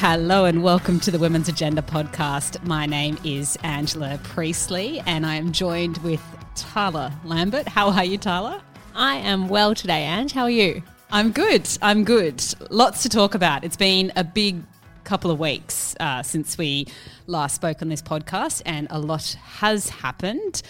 Hello and welcome to the Women's Agenda podcast. My name is Angela Priestley and I am joined with Tarla Lambert. How are you, Tarla? I am well today, Ange. How are you? I'm good. I'm good. Lots to talk about. It's been a big couple of weeks uh, since we last spoke on this podcast, and a lot has happened.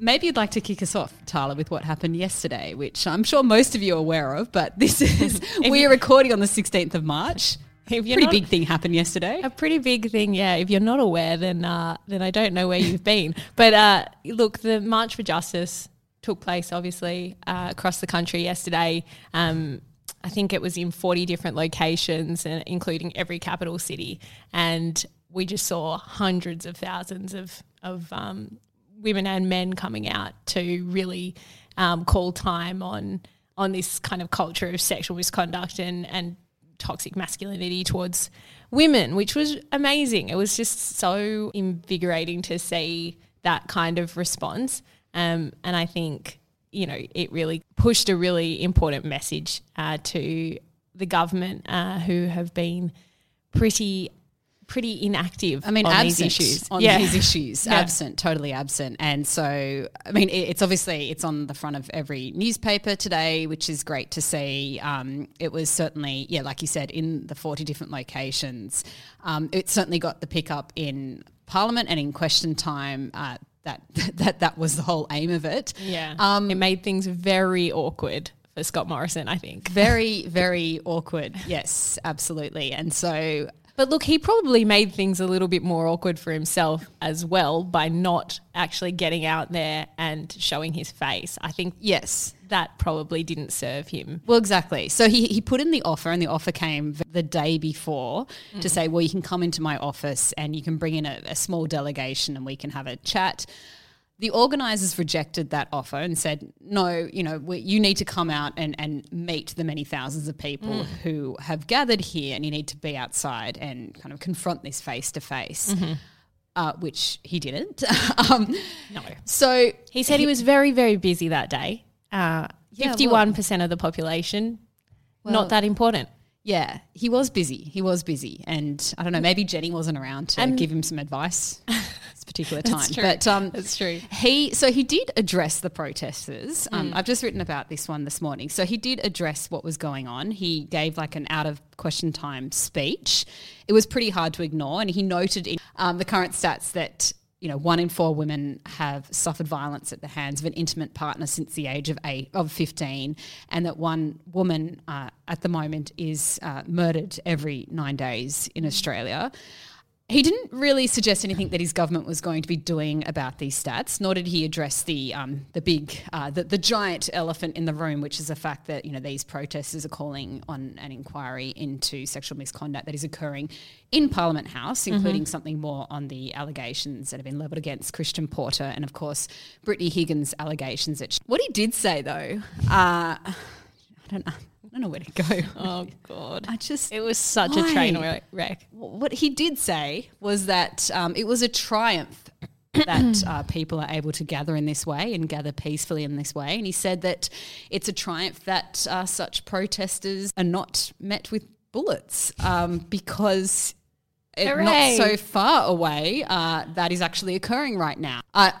Maybe you'd like to kick us off, Tarla, with what happened yesterday, which I'm sure most of you are aware of, but this is, we're recording on the 16th of March. If you're Pretty not- big thing happened yesterday. A pretty big thing, yeah. If you're not aware, then uh, then I don't know where you've been. But uh, look, the March for Justice took place, obviously, uh, across the country yesterday. Um, I think it was in 40 different locations, and including every capital city. And we just saw hundreds of thousands of of um, women and men coming out to really um, call time on on this kind of culture of sexual misconduct and and toxic masculinity towards women, which was amazing. It was just so invigorating to see that kind of response. Um, and I think, you know, it really pushed a really important message uh, to the government uh, who have been pretty pretty inactive I mean, on absent these issues. on yeah. these issues, Yeah. absent, totally absent. And so, I mean, it, it's obviously it's on the front of every newspaper today, which is great to see. Um, it was certainly, yeah, like you said, in the forty different locations. Um, it certainly got the pickup in Parliament and in question time. Uh, that that that was the whole aim of it. Yeah. Um, it made things very awkward for Scott Morrison, I think. very very awkward. Yes, absolutely. And so But look, he probably made things a little bit more awkward for himself as well by not actually getting out there and showing his face. I think yes, that probably didn't serve him. Well, exactly. So he, he put in the offer, and the offer came the day before to mm. say, well, you can come into my office and you can bring in a, a small delegation and we can have a chat. The organisers rejected that offer and said, no, you know, we, you need to come out and, and meet the many thousands of people who have gathered here and you need to be outside and kind of confront this face to face. Uh, which he didn't. um, No. so He said he, was very, very busy that day. Uh, 51% of the population, Well- not that important. Yeah, he was busy. He was busy, and I don't know. Maybe Jenny wasn't around to And- give him some advice at this particular time. That's true. But um, That's true. he so he did address the protesters. Mm. Um, I've just written about this one this morning. So he did address what was going on. He gave like an out of question time speech. It was pretty hard to ignore, and he noted in um, the current stats that. You know, one in four women have suffered violence at the hands of an intimate partner since the age of eight of fifteen, and that one woman uh, at the moment is uh, murdered every nine days in Australia. He didn't really suggest anything that his government was going to be doing about these stats, nor did he address the um, the big uh, the, the giant elephant in the room, which is the fact that you know these protesters are calling on an inquiry into sexual misconduct that is occurring in Parliament House, including something more on the allegations that have been levelled against Christian Porter and of course Brittany Higgins' allegations. That she, what he did say though, uh, I don't know, don't know where to go. Oh, God. I just It was such a train wreck- what he did say was that um, it was a triumph that uh, people are able to gather in this way and gather peacefully in this way. And he said that it's a triumph that uh, such protesters are not met with bullets um, because it, not so far away uh, that is actually occurring right now. I,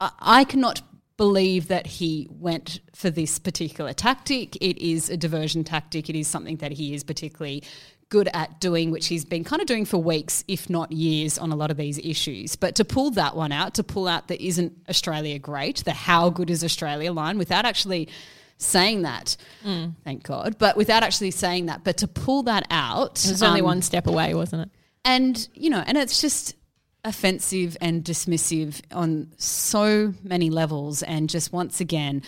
I, I cannot believe that he went for this particular tactic. It is a diversion tactic. It is something that he is particularly good at doing, which he's been kind of doing for weeks, if not years, on a lot of these issues. But to pull that one out, to pull out the isn't Australia great, the how good is Australia line, without actually saying that, thank God, but without actually saying that, but to pull that out. It was only um, one step away, wasn't it? and you know and it's just offensive and dismissive on so many levels and just once again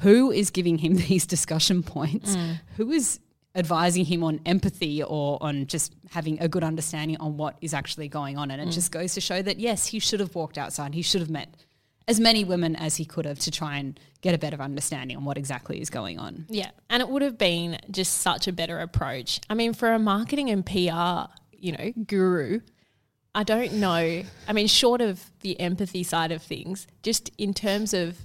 who is giving him these discussion points? Mm. Who is advising him on empathy or on just having a good understanding on what is actually going on? And it mm. just goes to show that yes he should have walked outside. He should have met as many women as he could have to try and get a better understanding on what exactly is going on. Yeah. And it would have been just such a better approach. I mean, for a marketing and PR, you know, guru, I don't know. I mean, short of the empathy side of things, just in terms of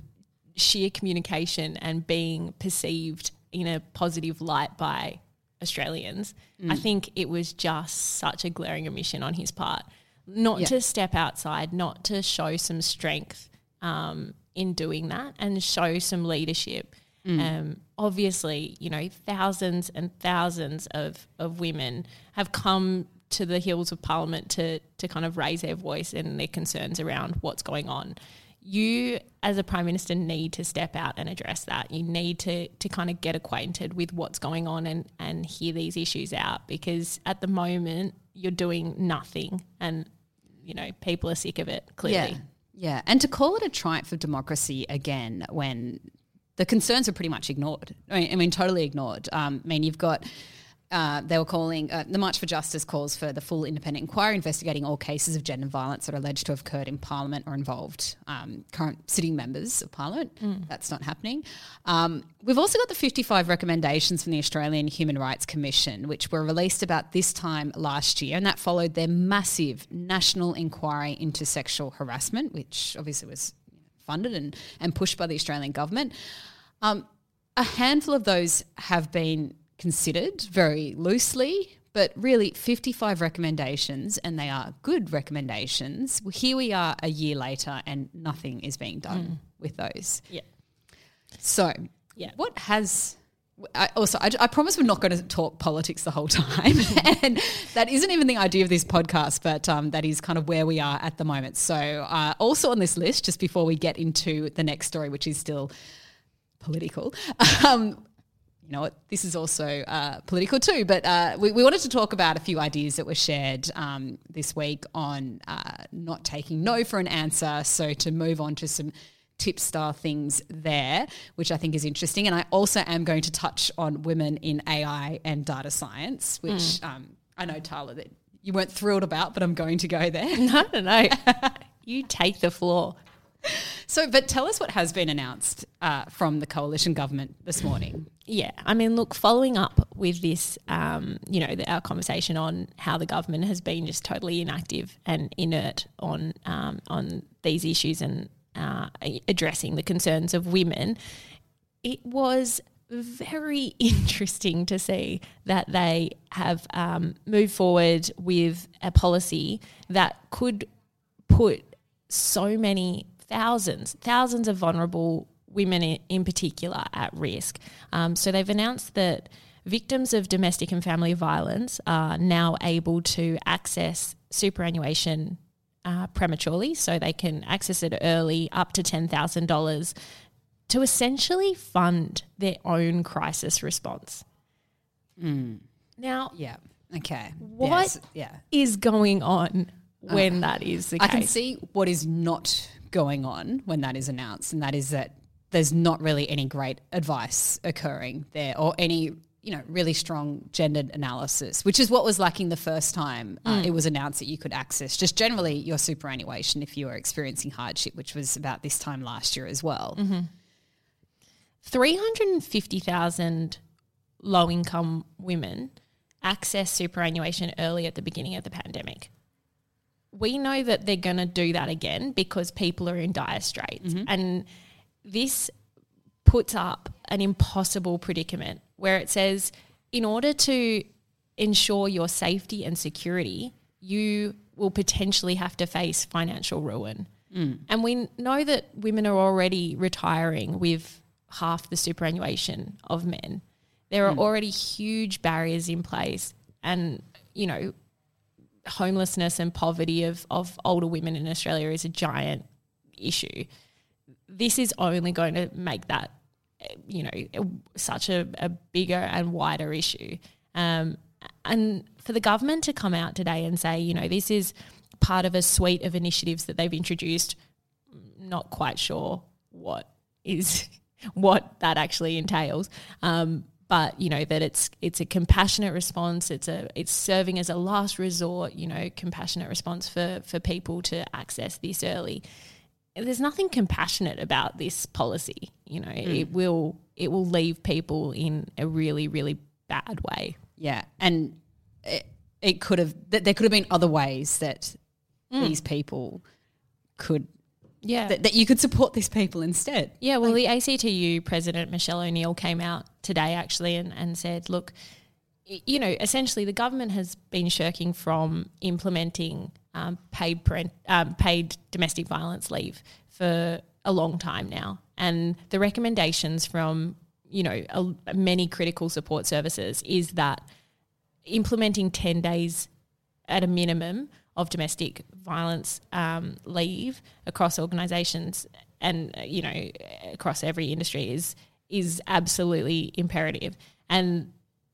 sheer communication and being perceived in a positive light by Australians. Mm. I think it was just such a glaring omission on his part, not Yeah. to step outside, not to show some strength um, in doing that, and show some leadership. Mm. Um, obviously, you know, thousands and thousands of, of women have come to the hills of Parliament to to kind of raise their voice and their concerns around what's going on. You, as a prime minister, need to step out and address that. You need to to kind of get acquainted with what's going on and and hear these issues out because at the moment you're doing nothing, and you know people are sick of it. Clearly, Yeah. Yeah. And to call it a triumph of democracy again when the concerns are pretty much ignored. I mean, I mean totally ignored. Um, I mean, you've got. Uh, they were calling uh, the March for Justice calls for the full independent inquiry investigating all cases of gender violence that are alleged to have occurred in Parliament or involved um, current sitting members of Parliament. That's not happening. Um, we've also got the 55 recommendations from the Australian Human Rights Commission, which were released about this time last year, and that followed their massive national inquiry into sexual harassment, which obviously was funded and, and pushed by the Australian government. Um, a handful of those have been considered very loosely, but really 55 recommendations, and they are good recommendations. Here we are a year later, and nothing is being done with those. yeah. So, Yeah. what has I, also, I, I promise we're not going to talk politics the whole time, and that isn't even the idea of this podcast. But um, that is kind of where we are at the moment. So, uh, also on this list, just before we get into the next story, which is still political, um, you know what, this is also uh, political too. But uh, we, we wanted to talk about a few ideas that were shared um, this week on uh, not taking no for an answer. So to move on to some tip style things there, which I think is interesting. And I also am going to touch on women in AI and data science, which um, I know, Tarla, that you weren't thrilled about, but I'm going to go there. No, no, no. you take the floor. So, but tell us what has been announced uh, from the coalition government this morning. Yeah, I mean, look, following up with this, um, you know, the, our conversation on how the government has been just totally inactive and inert on um, on these issues and uh, addressing the concerns of women, it was very interesting to see that they have um, moved forward with a policy that could put so many thousands, thousands of vulnerable women in, in particular at risk. Um, so they've announced that victims of domestic and family violence are now able to access superannuation uh, prematurely, so they can access it early, up to ten thousand dollars, to essentially fund their own crisis response. Now, Yeah. Okay. What Yes. Yeah. is going on when that is the I case? I can see what is not going on when that is announced, and that is that there's not really any great advice occurring there or any you know really strong gendered analysis which is what was lacking the first time uh, it was announced that you could access just generally your superannuation if you were experiencing hardship which was about this time last year as well. 350,000 low income women access superannuation early at the beginning of the pandemic. We know that they're going to do that again because people are in dire straits. Mm-hmm. And this puts up an impossible predicament where it says, in order to ensure your safety and security, you will potentially have to face financial ruin. Mm. And we know that women are already retiring with half the superannuation of men. There are mm. already huge barriers in place. And, you know, homelessness and poverty of, of older women in Australia is a giant issue. This is only going to make that, you know, such a, a bigger and wider issue. Um, and for the government to come out today and say, you know, this is part of a suite of initiatives that they've introduced, not quite sure what is what that actually entails. Um, but you know that it's it's a compassionate response. It's a it's serving as a last resort. You know, compassionate response for for people to access this early. There's nothing compassionate about this policy. You know, hmm. it will it will leave people in a really really bad way. Yeah, and it, it could have th- there could have been other ways that hmm. these people could Yeah, that, that you could support these people instead. Yeah, well, the ACTU president, Michelle O'Neil, came out today actually and, and said, look, you know, essentially the government has been shirking from implementing um, paid parent, um, paid domestic violence leave for a long time now, and the recommendations from you know a, many critical support services is that implementing ten days at a minimum of domestic violence um, leave across organisations and you know across every industry is is absolutely imperative. And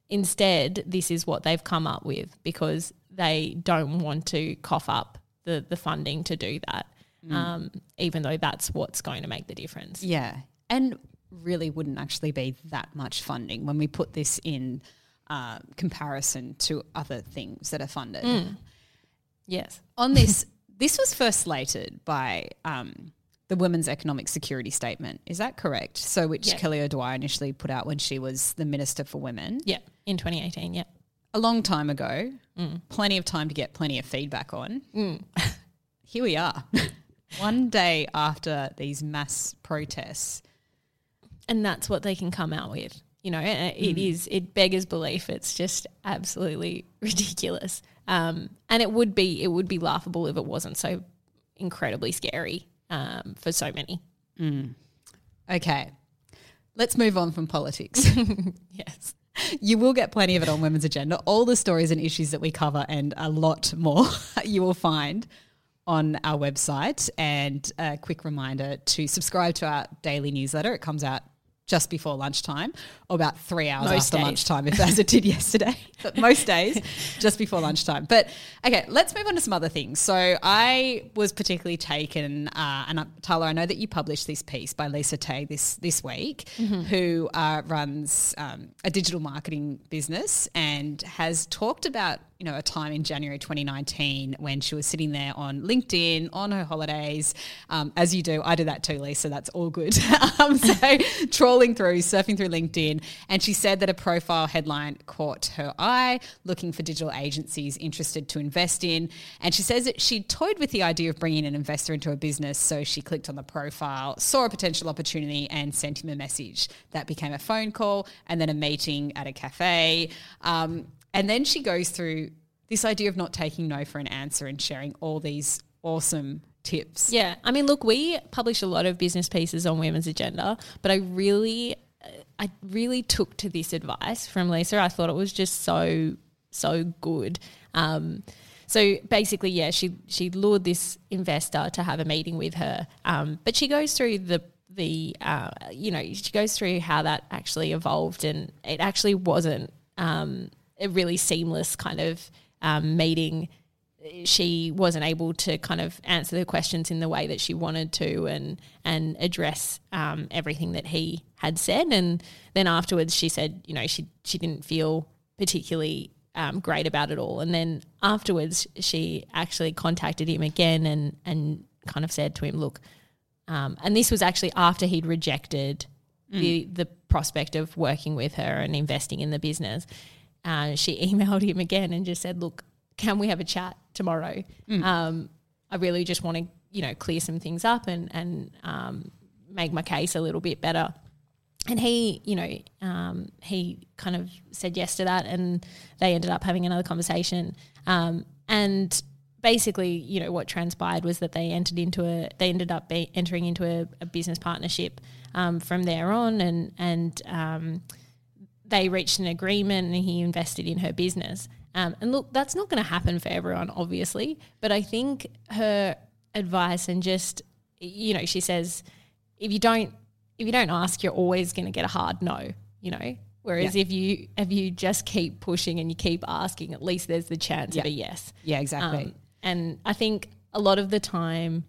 instead, this is what they've come up with because they don't want to cough up the the funding to do that, um, even though that's what's going to make the difference. Yeah. And really wouldn't actually be that much funding when we put this in uh, comparison to other things that are funded. Yes. On this, this was first slated by um, the Women's Economic Security Statement. Is that correct? So, which Yeah. Kelly O'Dwyer initially put out when she was the Minister for Women Yeah. In 2018. Yeah. a long time ago. Mm. Plenty of time to get plenty of feedback on. Mm. Here we are. One day after these mass protests. and that's what they can come out with. You know, it mm. is it beggars belief. It's just absolutely ridiculous. Um, and it would be it would be laughable if it wasn't so incredibly scary um, for so many. Okay, let's move on from politics. Yes. you will get plenty of it on Women's Agenda. All the stories and issues that we cover, and a lot more, you will find on our website. And a quick reminder to subscribe to our daily newsletter. It comes out just before lunchtime, or about three hours Most after days. lunchtime, if as it did yesterday. But most days, just before lunchtime. But okay, let's move on to some other things. So I was particularly taken, uh, and uh, Tarla, I know that you published this piece by Lisa Tay this this week, who uh, runs um, a digital marketing business and has talked about you know a time in January 2019 when she was sitting there on LinkedIn on her holidays, um, as you do. I do that too, Lisa. That's all good. um, so trawling through, surfing through LinkedIn, and she said that a profile headline caught her eye, looking for digital agencies interested to invest in. And she says that she toyed with the idea of bringing an investor into her business, so she clicked on the profile, saw a potential opportunity, and sent him a message. That became a phone call, and then a meeting at a cafe. Um, and then she goes through this idea of not taking no for an answer and sharing all these awesome tips. Yeah, I mean, look, we publish a lot of business pieces on Women's Agenda, but I really, I really took to this advice from Lisa. I thought it was just so, so good. Um, so basically, yeah, she she lured this investor to have a meeting with her, um, but she goes through the the uh, you know she goes through how that actually evolved, and it actually wasn't um, a really seamless kind of um, meeting. She wasn't able to kind of answer the questions in the way that she wanted to and and address um, everything that he had said. And then afterwards she said you know she she didn't feel particularly um, great about it all. And then afterwards she actually contacted him again and and kind of said to him look um, and this was actually after he'd rejected the the prospect of working with her and investing in the business uh, she emailed him again and just said, "Look, can we have a chat tomorrow? Um, I really just want to, you know, clear some things up and and um, make my case a little bit better." And he, you know, um, he kind of said yes to that, and they ended up having another conversation. Um, and basically, you know, what transpired was that they entered into a, they ended up entering into a, a business partnership um, from there on, and and um, they reached an agreement and he invested in her business. Um, and look, that's not going to happen for everyone, obviously. But I think her advice and just, you know, she says, if you don't, if you don't ask, you're always going to get a hard no. You know, whereas if you if you just keep pushing and you keep asking, at least there's the chance of a yes. Yeah, exactly. Um, and I think a lot of the time,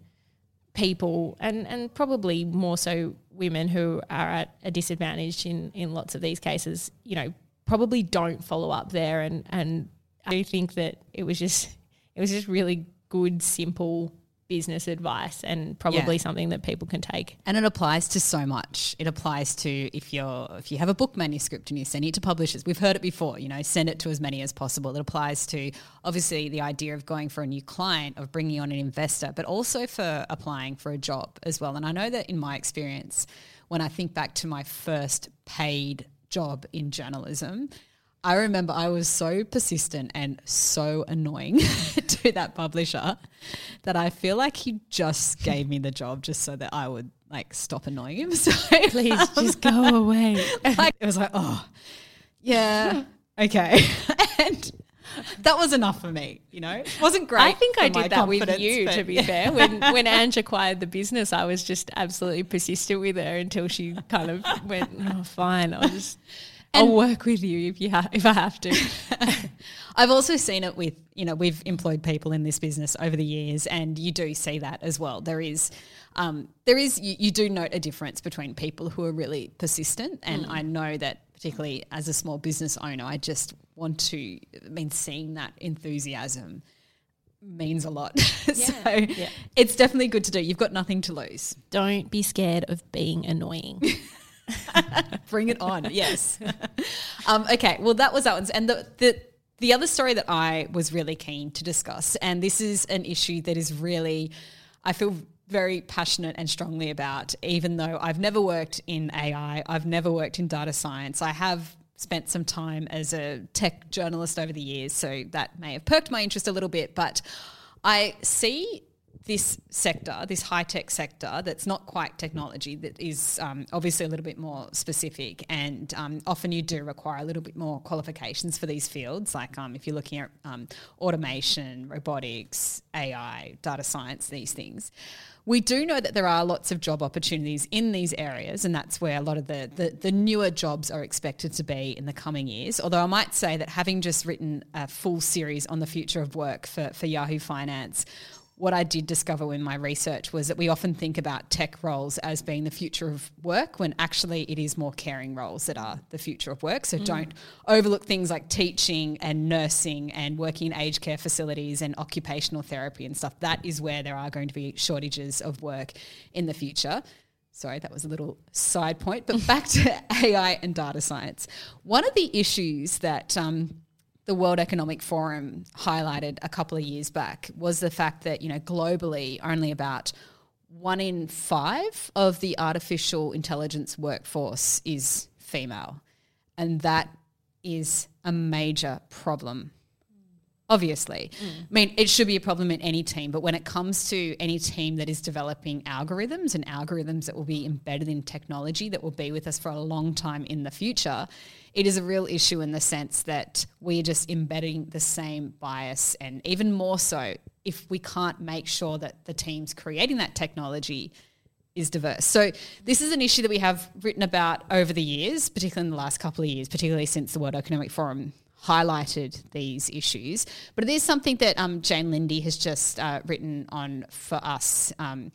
people and and probably more so women who are at a disadvantage in in lots of these cases, you know, probably don't follow up there. And and I do think that it was just it was just really good, simple business advice, and probably Yeah. something that people can take. And it applies to so much. It applies to if you're if you have a book manuscript and you're sending it to publishers. We've heard it before, you know, send it to as many as possible. It applies to obviously the idea of going for a new client, of bringing on an investor, but also for applying for a job as well. And I know that in my experience, when I think back to my first paid job in journalism, I remember I was so persistent and so annoying to that publisher that I feel like he just gave me the job just so that I would like stop annoying him. So Please just go away. like it was like, oh, yeah, okay, and that was enough for me. You know, it wasn't great. I think I did that with you, to be fair. When when Ange acquired the business, I was just absolutely persistent with her until she kind of went, "Oh, fine, I'll just I'll work with you if you ha- if I have to." I've also seen it with, you know, we've employed people in this business over the years, and you do see that as well. There is, um, there is, you, you do note a difference between people who are really persistent, and I know that particularly as a small business owner, I just want to, I mean, seeing that enthusiasm means a lot. so it's definitely good to do. You've got nothing to lose. Don't be scared of being annoying. Bring it on, yes. um, okay, well, that was that one. And the, the the other story that I was really keen to discuss, and this is an issue that is really, I feel very passionate and strongly about, even though I've never worked in AI, I've never worked in data science. I have spent some time as a tech journalist over the years, so that may have perked my interest a little bit, but I see this sector, this high tech sector, that's not quite technology, that is um, obviously a little bit more specific, and um, often you do require a little bit more qualifications for these fields. Like um, if you're looking at um, automation, robotics, AI, data science, these things. We do know that there are lots of job opportunities in these areas, and that's where a lot of the, the, the newer jobs are expected to be in the coming years. Although I might say that having just written a full series on the future of work for, for Yahoo Finance, what I did discover in my research was that we often think about tech roles as being the future of work when actually it is more caring roles that are the future of work. So don't overlook things like teaching and nursing and working in aged care facilities and occupational therapy and stuff. That is where there are going to be shortages of work in the future. Sorry, that was a little side point, but back to AI and data science. One of the issues that um, the World Economic Forum highlighted a couple of years back was the fact that, you know, globally only about one in five of the artificial intelligence workforce is female. And that is a major problem. Obviously. Mm. I mean, it should be a problem in any team, but when it comes to any team that is developing algorithms and algorithms that will be embedded in technology that will be with us for a long time in the future, it is a real issue in the sense that we're just embedding the same bias, and even more so if we can't make sure that the teams creating that technology is diverse. So this is an issue that we have written about over the years, particularly in the last couple of years, particularly since the World Economic Forum highlighted these issues. But it is something that um, Jane Lindy has just uh, written on for us um,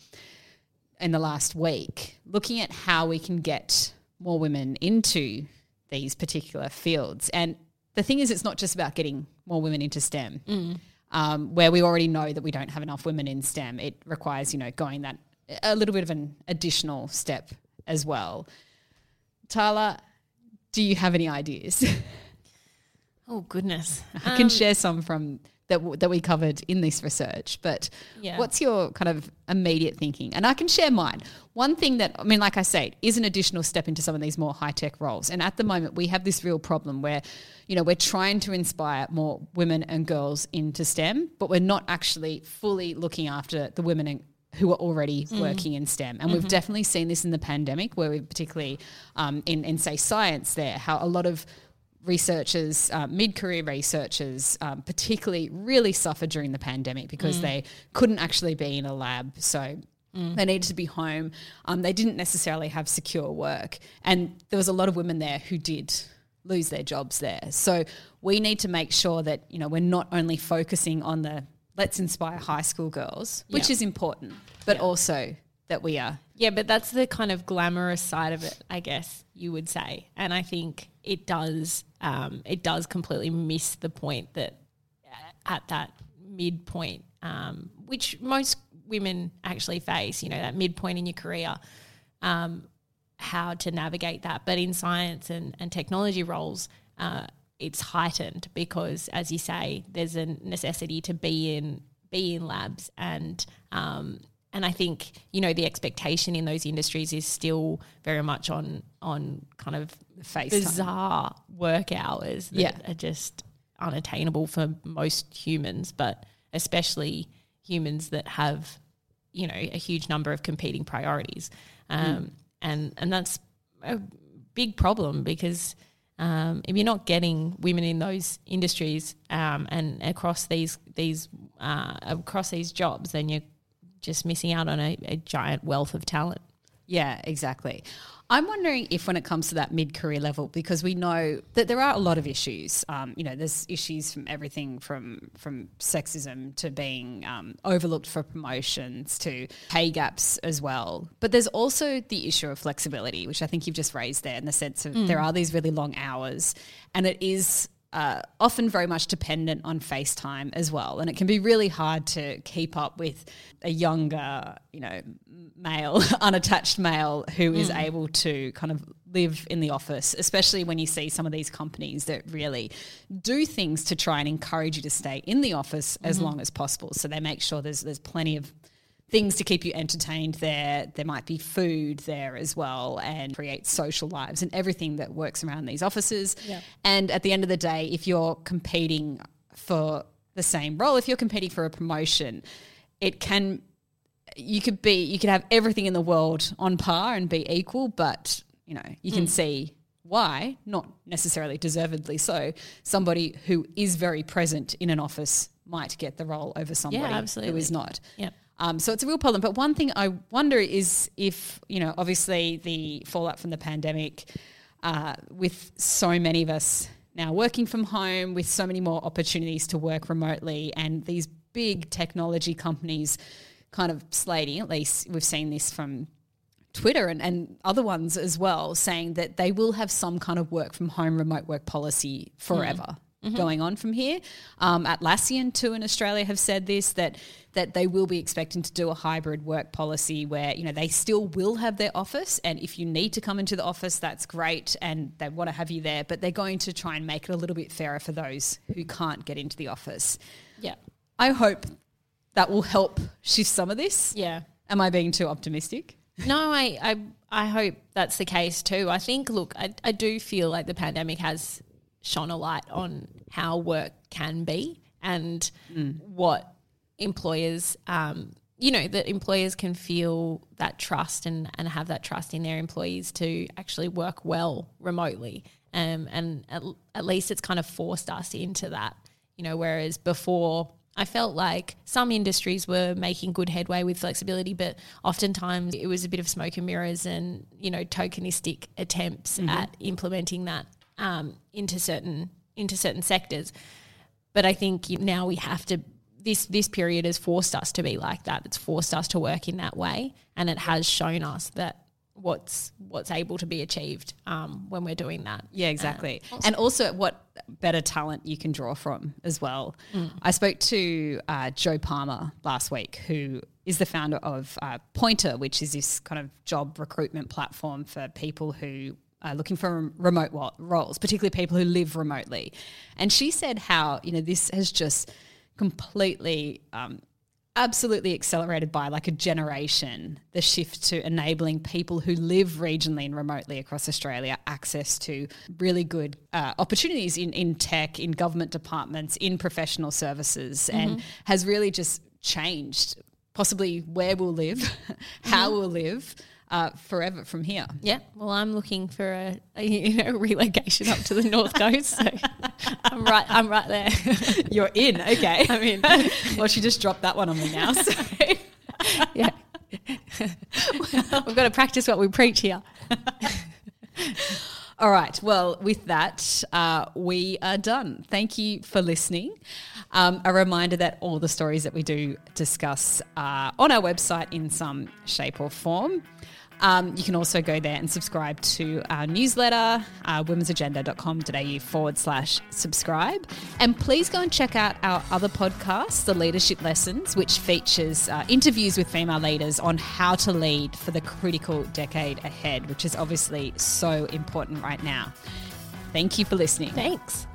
in the last week, looking at how we can get more women into these particular fields. And the thing is, it's not just about getting more women into STEM, um, where we already know that we don't have enough women in STEM. It requires, you know, going that a little bit of an additional step as well. Tarla, do you have any ideas? oh goodness. I can um, share some from that w- that we covered in this research, but Yeah. what's your kind of immediate thinking? And I can share mine. One thing that I mean, like I say, is an additional step into some of these more high tech roles. And at the moment, we have this real problem where, you know, we're trying to inspire more women and girls into STEM, but we're not actually fully looking after the women and who are already mm. working in STEM. And we've mm-hmm. definitely seen this in the pandemic, where we particularly um, in, in, say, science, there, how a lot of researchers, uh, mid career researchers, um, particularly really suffered during the pandemic because they couldn't actually be in a lab. So they needed to be home. Um, they didn't necessarily have secure work. And there was a lot of women there who did lose their jobs there. So we need to make sure that, you know, we're not only focusing on the let's inspire high school girls, which is important, but also that we are Yeah, but that's the kind of glamorous side of it, I guess you would say. And I think it does um, it does completely miss the point that at that midpoint, um, which most women actually face, you know, that midpoint in your career, um, how to navigate that. But in science and, and technology roles, uh, it's heightened because, as you say, there's a necessity to be in be in labs and um, and I think you know the expectation in those industries is still very much on on kind of FaceTime. bizarre work hours that Yeah. are just unattainable for most humans, but especially humans that have you know a huge number of competing priorities, um, and and that's a big problem because um, if you're not getting women in those industries um, and across these these uh, across these jobs, then you're just missing out on a, a giant wealth of talent. Yeah, exactly. I'm wondering if, when it comes to that mid career level, because we know that there are a lot of issues. Um, you know, there's issues from everything from from sexism to being um, overlooked for promotions to pay gaps as well. But there's also the issue of flexibility, which I think you've just raised there, in the sense of there are these really long hours, and it is uh, often very much dependent on FaceTime as well. And it can be really hard to keep up with a younger, you know, male, unattached male who is able to kind of live in the office, especially when you see some of these companies that really do things to try and encourage you to stay in the office as long as possible. So they make sure there's there's plenty of things to keep you entertained there. There might be food there as well and create social lives and everything that works around these offices. Yeah. And at the end of the day, if you're competing for the same role, if you're competing for a promotion, it can you could be you could have everything in the world on par and be equal, but you know, you can mm. see why, not necessarily deservedly so, somebody who is very present in an office might get the role over somebody who absolutely. is not. Yeah. Um, so it's a real problem. But one thing I wonder is if, you know, obviously the fallout from the pandemic, uh, with so many of us now working from home, with so many more opportunities to work remotely, and these big technology companies kind of slating, at least we've seen this from Twitter and, and other ones as well, saying that they will have some kind of work from home, remote work policy forever. Going on from here, um, Atlassian too in Australia have said this that that they will be expecting to do a hybrid work policy where you know they still will have their office, and if you need to come into the office, that's great, and they want to have you there, but they're going to try and make it a little bit fairer for those who can't get into the office. Yeah. I hope that will help shift some of this. Yeah. Am I being too optimistic? No, I, I I hope that's the case too. I think, look, I, I do feel like the pandemic has shone a light on how work can be and what employers, um, you know, that employers can feel that trust and, and have that trust in their employees to actually work well remotely. Um, and at, at least it's kind of forced us into that, you know, whereas before I felt like some industries were making good headway with flexibility, but oftentimes it was a bit of smoke and mirrors and, you know, tokenistic attempts at implementing that um, into certain into certain sectors. But I think now we have to this this period has forced us to be like that. It's forced us to work in that way, and it has shown us that what's what's able to be achieved um, when we're doing that. Yeah, exactly. and also what better talent you can draw from as well. I spoke to uh, Jo Palmer last week, who is the founder of uh, Pointer, which is this kind of job recruitment platform for people who are looking for remote roles, particularly people who live remotely. And she said how, you know, this has just completely um, absolutely accelerated by like a generation the shift to enabling people who live regionally and remotely across Australia access to really good uh, opportunities in, in tech, in government departments, in professional services, and has really just changed possibly where we'll live, how we'll live. Uh, forever from here. Yeah, well, I'm looking for a, a you know relocation up to the north coast, so I'm right. I'm right there. You're in, okay. I'm in. well, she just dropped that one on me now. So. yeah, we've got to practice what we preach here. All right. Well, with that, uh, we are done. Thank you for listening. Um, a reminder that all the stories that we do discuss are on our website in some shape or form. Um, you can also go there and subscribe to our newsletter, uh, womensagenda.com.au forward slash subscribe. And please go and check out our other podcast, The Leadership Lessons, which features uh, interviews with female leaders on how to lead for the critical decade ahead, which is obviously so important right now. Thank you for listening. Thanks.